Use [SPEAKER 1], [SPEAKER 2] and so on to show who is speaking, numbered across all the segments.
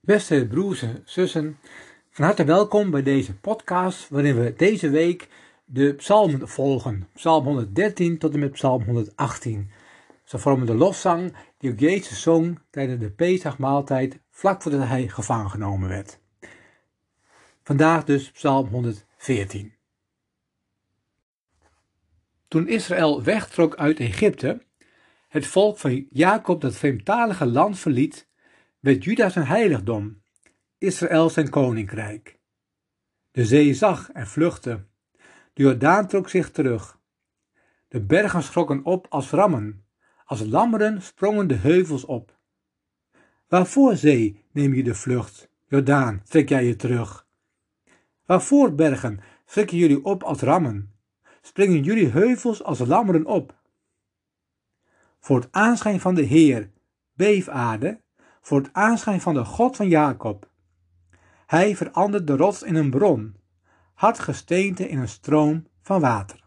[SPEAKER 1] Beste broers en zussen, van harte welkom bij deze podcast waarin we deze week de psalmen volgen. Psalm 113 tot en met psalm 118. Ze vormen de loszang die ook Jezus zong tijdens de Pesachmaaltijd vlak voordat hij gevangen genomen werd. Vandaag dus psalm 114. Toen Israël wegtrok uit Egypte, het volk van Jacob dat vreemdtalige land verliet, werd Juda zijn heiligdom, Israël zijn koninkrijk. De zee zag en vluchtte, de Jordaan trok zich terug. De bergen schrokken op als rammen, als lammeren sprongen de heuvels op. Waarvoor, zee, neem je de vlucht, Jordaan, trek jij je terug? Waarvoor, bergen, schrikken jullie op als rammen? Springen jullie heuvels als lammeren op? Voor het aanschijn van de Heer, beef aarde, voor het aanschijn van de God van Jacob. Hij verandert de rots in een bron, hard gesteente in een stroom van water.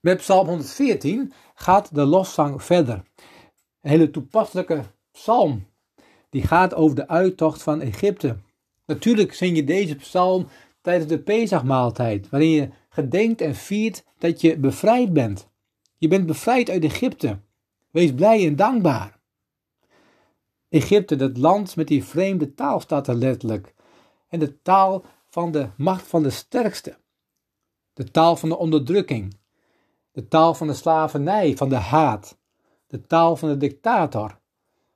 [SPEAKER 1] Met Psalm 114 gaat de loszang verder. Een hele toepasselijke psalm. Die gaat over de uittocht van Egypte. Natuurlijk zing je deze psalm tijdens de Pesachmaaltijd, waarin je gedenkt en viert dat je bevrijd bent. Je bent bevrijd uit Egypte. Wees blij en dankbaar. Egypte, dat land met die vreemde taal, staat er letterlijk. En de taal van de macht van de sterkste. De taal van de onderdrukking. De taal van de slavernij, van de haat. De taal van de dictator.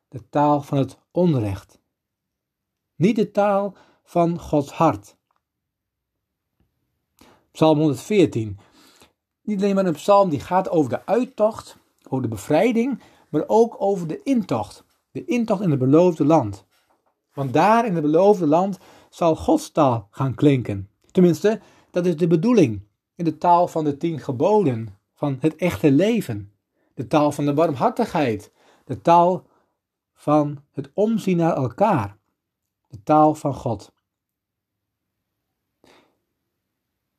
[SPEAKER 1] De taal van het onrecht. Niet de taal van Gods hart. Psalm 114 niet alleen maar een psalm die gaat over de uittocht, over de bevrijding, maar ook over de intocht. De intocht in het beloofde land. Want daar in het beloofde land zal Gods taal gaan klinken. Tenminste, dat is de bedoeling. In de taal van de tien geboden, van het echte leven. De taal van de barmhartigheid. De taal van het omzien naar elkaar. De taal van God.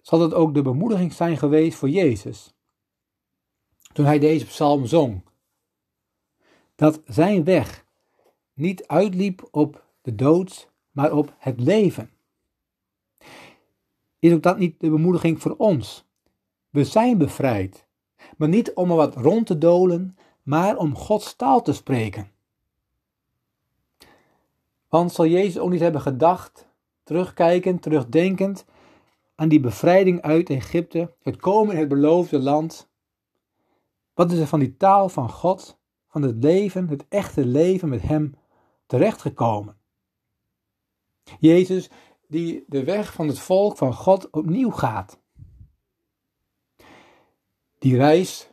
[SPEAKER 1] Zal het ook de bemoediging zijn geweest voor Jezus. Toen hij deze psalm zong. Dat zijn weg niet uitliep op de dood, maar op het leven. Is ook dat niet de bemoediging voor ons? We zijn bevrijd, maar niet om er wat rond te dolen, maar om Gods taal te spreken. Want zal Jezus ook niet hebben gedacht, terugkijkend, terugdenkend, aan die bevrijding uit Egypte, het komen in het beloofde land. Wat is er van die taal van God, van het leven, het echte leven met Hem terechtgekomen? Jezus die de weg van het volk van God opnieuw gaat. Die reis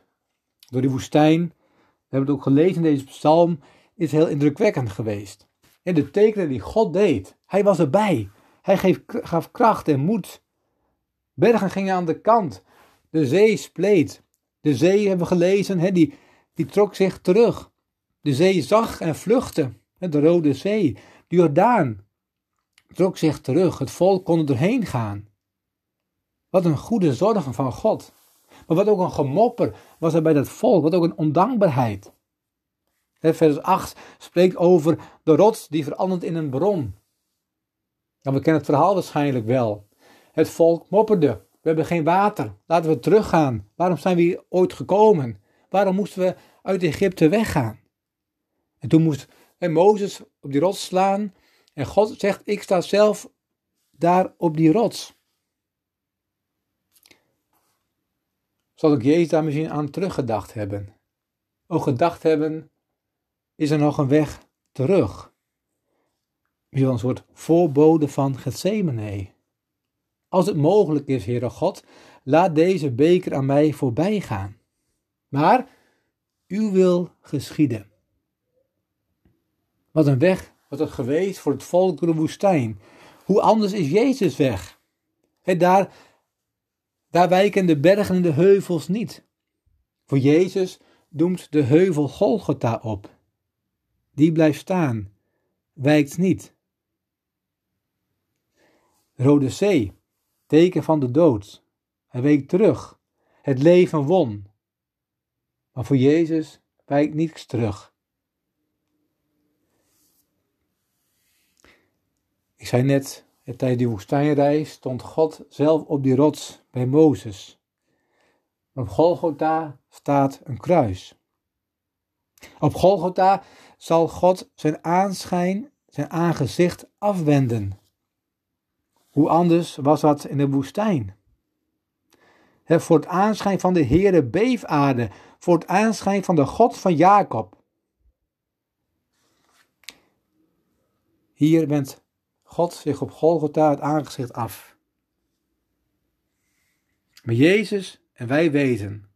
[SPEAKER 1] door de woestijn, we hebben het ook gelezen in deze psalm, is heel indrukwekkend geweest. En de tekenen die God deed, hij was erbij. Hij gaf kracht en moed Bergen gingen aan de kant. De zee spleet. De zee, hebben we gelezen, hè, die, die trok zich terug. De zee zag en vluchtte. De Rode Zee. De Jordaan trok zich terug. Het volk kon er doorheen gaan. Wat een goede zorgen van God. Maar wat ook een gemopper was er bij dat volk. Wat ook een ondankbaarheid. Vers 8 spreekt over de rots die verandert in een bron. Nou, we kennen het verhaal waarschijnlijk wel. Het volk mopperde. We hebben geen water. Laten we teruggaan. Waarom zijn we hier ooit gekomen? Waarom moesten we uit Egypte weggaan? En toen moest Mozes op die rots slaan. En God zegt: Ik sta zelf daar op die rots. Zal ik Jezus daar misschien aan teruggedacht hebben? Ook gedacht hebben: is er nog een weg terug? Misschien een soort voorbode van Gethsemane. Als het mogelijk is, Heere God, laat deze beker aan mij voorbij gaan. Maar uw wil geschieden. Wat een weg was het geweest voor het volk door de woestijn. Hoe anders is Jezus weg? En daar, daar wijken de bergen en de heuvels niet. Voor Jezus doemt de heuvel Golgotha op. Die blijft staan, wijkt niet. Rode Zee, teken van de dood. Hij week terug. Het leven won. Maar voor Jezus wijkt niets terug. Ik zei net, tijdens die woestijnreis stond God zelf op die rots bij Mozes. Op Golgotha staat een kruis. Op Golgotha zal God zijn aanschijn, zijn aangezicht afwenden. Hoe anders was dat in de woestijn? voor het aanschijn van de Heere beefaarde, voor het aanschijn van de God van Jacob. Hier wendt God zich op Golgotha het aangezicht af. Maar Jezus en wij weten,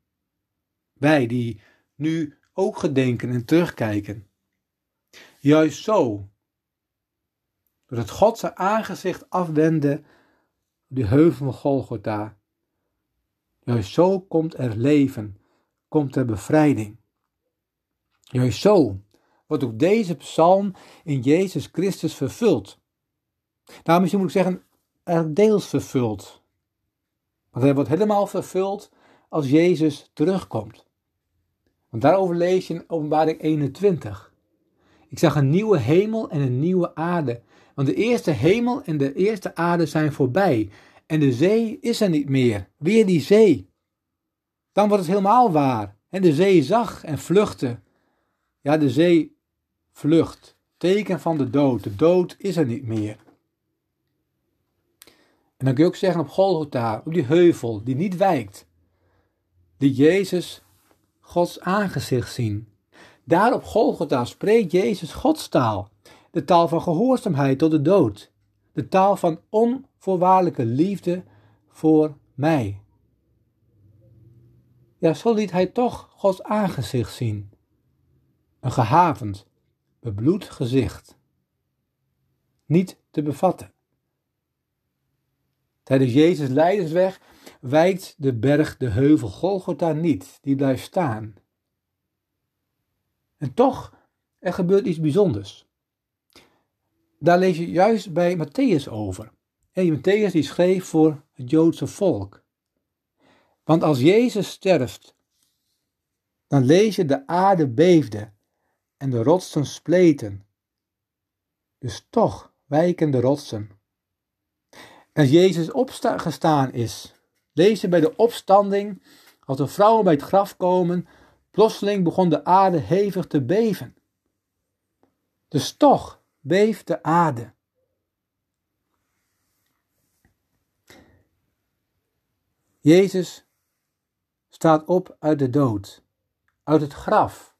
[SPEAKER 1] wij die nu ook gedenken en terugkijken, juist zo, doordat God zijn aangezicht afwendde op de heuvel van Golgotha, juist zo komt er leven, komt er bevrijding. Juist zo wordt ook deze psalm in Jezus Christus vervuld. Nou, misschien moet ik zeggen, er deels vervuld. Want hij wordt helemaal vervuld als Jezus terugkomt. Want daarover lees je in Openbaring 21. Ik zag een nieuwe hemel en een nieuwe aarde. Want de eerste hemel en de eerste aarde zijn voorbij. En de zee is er niet meer. Weer die zee. Dan wordt het helemaal waar. En de zee zag en vluchtte. Ja, de zee vlucht. Teken van de dood. De dood is er niet meer. En dan kun je ook zeggen op Golgotha, op die heuvel die niet wijkt, die Jezus Gods aangezicht zien. Daar op Golgotha spreekt Jezus Gods taal, de taal van gehoorzaamheid tot de dood, de taal van onvoorwaardelijke liefde voor mij. Ja, zo liet hij toch Gods aangezicht zien. Een gehavend, bebloed gezicht. Niet te bevatten. Tijdens Jezus' lijdensweg wijkt de berg de heuvel Golgotha niet, die blijft staan. En toch, er gebeurt iets bijzonders. Daar lees je juist bij Matthäus over. En Matthäus die schreef voor het Joodse volk. Want als Jezus sterft, dan lees je de aarde beefde en de rotsen spleten. Dus toch wijken de rotsen. Als Jezus opgestaan is, lees je bij de opstanding, als de vrouwen bij het graf komen, plotseling begon de aarde hevig te beven. Dus toch beeft de aarde. Jezus staat op uit de dood, uit het graf.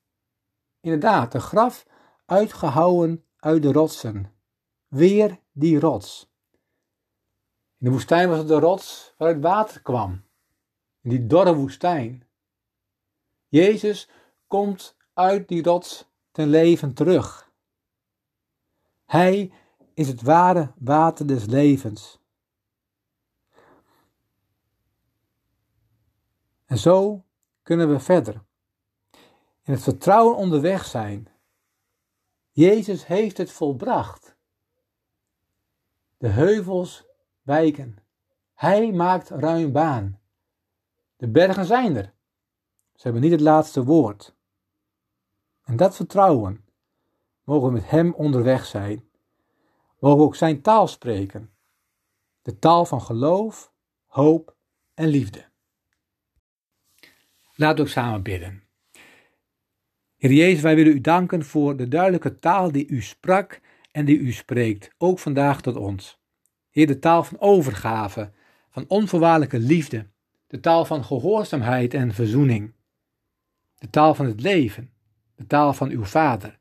[SPEAKER 1] Inderdaad, de graf uitgehouwen uit de rotsen. Weer die rots. In de woestijn was het de rots waaruit water kwam. In die dorre woestijn. Jezus komt uit die rots ten leven terug. Hij is het ware water des levens. En zo kunnen we verder. In het vertrouwen onderweg zijn. Jezus heeft het volbracht. De heuvels wijken. Hij maakt ruim baan. De bergen zijn er. Ze hebben niet het laatste woord. En dat vertrouwen mogen we met Hem onderweg zijn. Mogen we ook Zijn taal spreken. De taal van geloof, hoop en liefde. Laten we ook samen bidden. Heer Jezus, wij willen u danken voor de duidelijke taal die u sprak en die u spreekt, ook vandaag tot ons. Heer, de taal van overgave, van onvoorwaardelijke liefde, de taal van gehoorzaamheid en verzoening, de taal van het leven, de taal van uw Vader.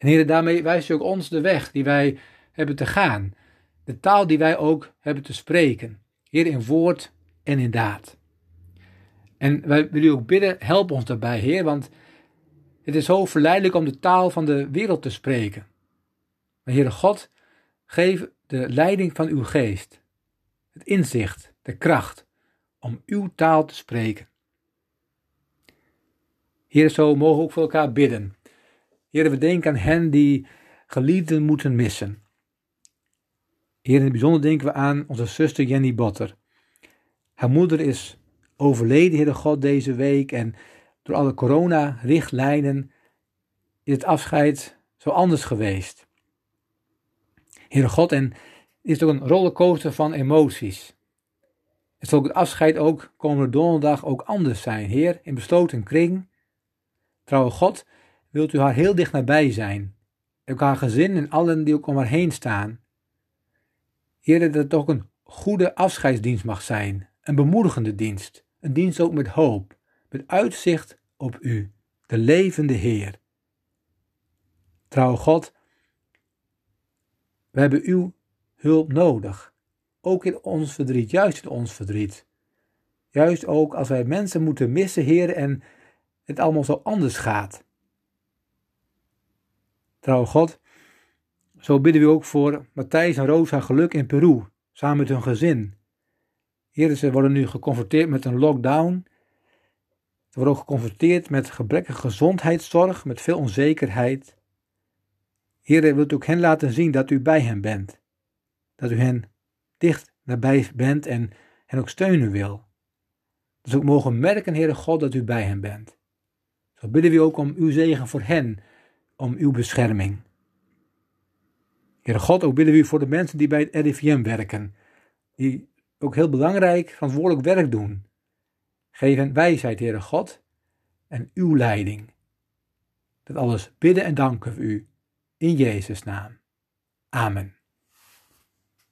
[SPEAKER 1] En Heer, daarmee wijst u ook ons de weg die wij hebben te gaan, de taal die wij ook hebben te spreken, Heer, in woord en in daad. En wij willen u ook bidden, help ons daarbij, Heer, want het is zo verleidelijk om de taal van de wereld te spreken. Maar Heere God, geef de leiding van uw geest, het inzicht, de kracht om uw taal te spreken. Heer, zo mogen we ook voor elkaar bidden. Heer, we denken aan hen die geliefden moeten missen. Heer, in het bijzonder denken we aan onze zuster Jenny Botter. Haar moeder is overleden, Heere God, deze week en door alle corona-richtlijnen is het afscheid zo anders geweest. Heere God, en is het ook een rollercoaster van emoties. Het zal het afscheid ook komende donderdag ook anders zijn. Heer, in besloten kring. Trouwe God, wilt u haar heel dicht nabij zijn. Ook haar gezin en allen die ook om haar heen staan. Heer, dat het ook een goede afscheidsdienst mag zijn. Een bemoedigende dienst. Een dienst ook met hoop. Met uitzicht op u, de levende Heer. Trouwe God, we hebben uw hulp nodig. Ook in ons verdriet, juist in ons verdriet. Juist ook als wij mensen moeten missen, Heer, en het allemaal zo anders gaat. Trouw God, zo bidden we ook voor Matthijs en Rosa geluk in Peru, samen met hun gezin. Heer, ze worden nu geconfronteerd met een lockdown. Ze worden ook geconfronteerd met gebrekkige gezondheidszorg, met veel onzekerheid. Heer, wilt ook hen laten zien dat u bij hen bent. Dat u hen dicht nabij bent en hen ook steunen wil. Dat ze ook mogen merken, Heere God, dat u bij hen bent. Zo bidden we ook om uw zegen voor hen, om uw bescherming. Heere God, ook bidden we voor de mensen die bij het RIVM werken, die ook heel belangrijk verantwoordelijk werk doen. Geef hen wijsheid, Heere God, en uw leiding. Dat alles bidden en danken we u in Jezus' naam. Amen.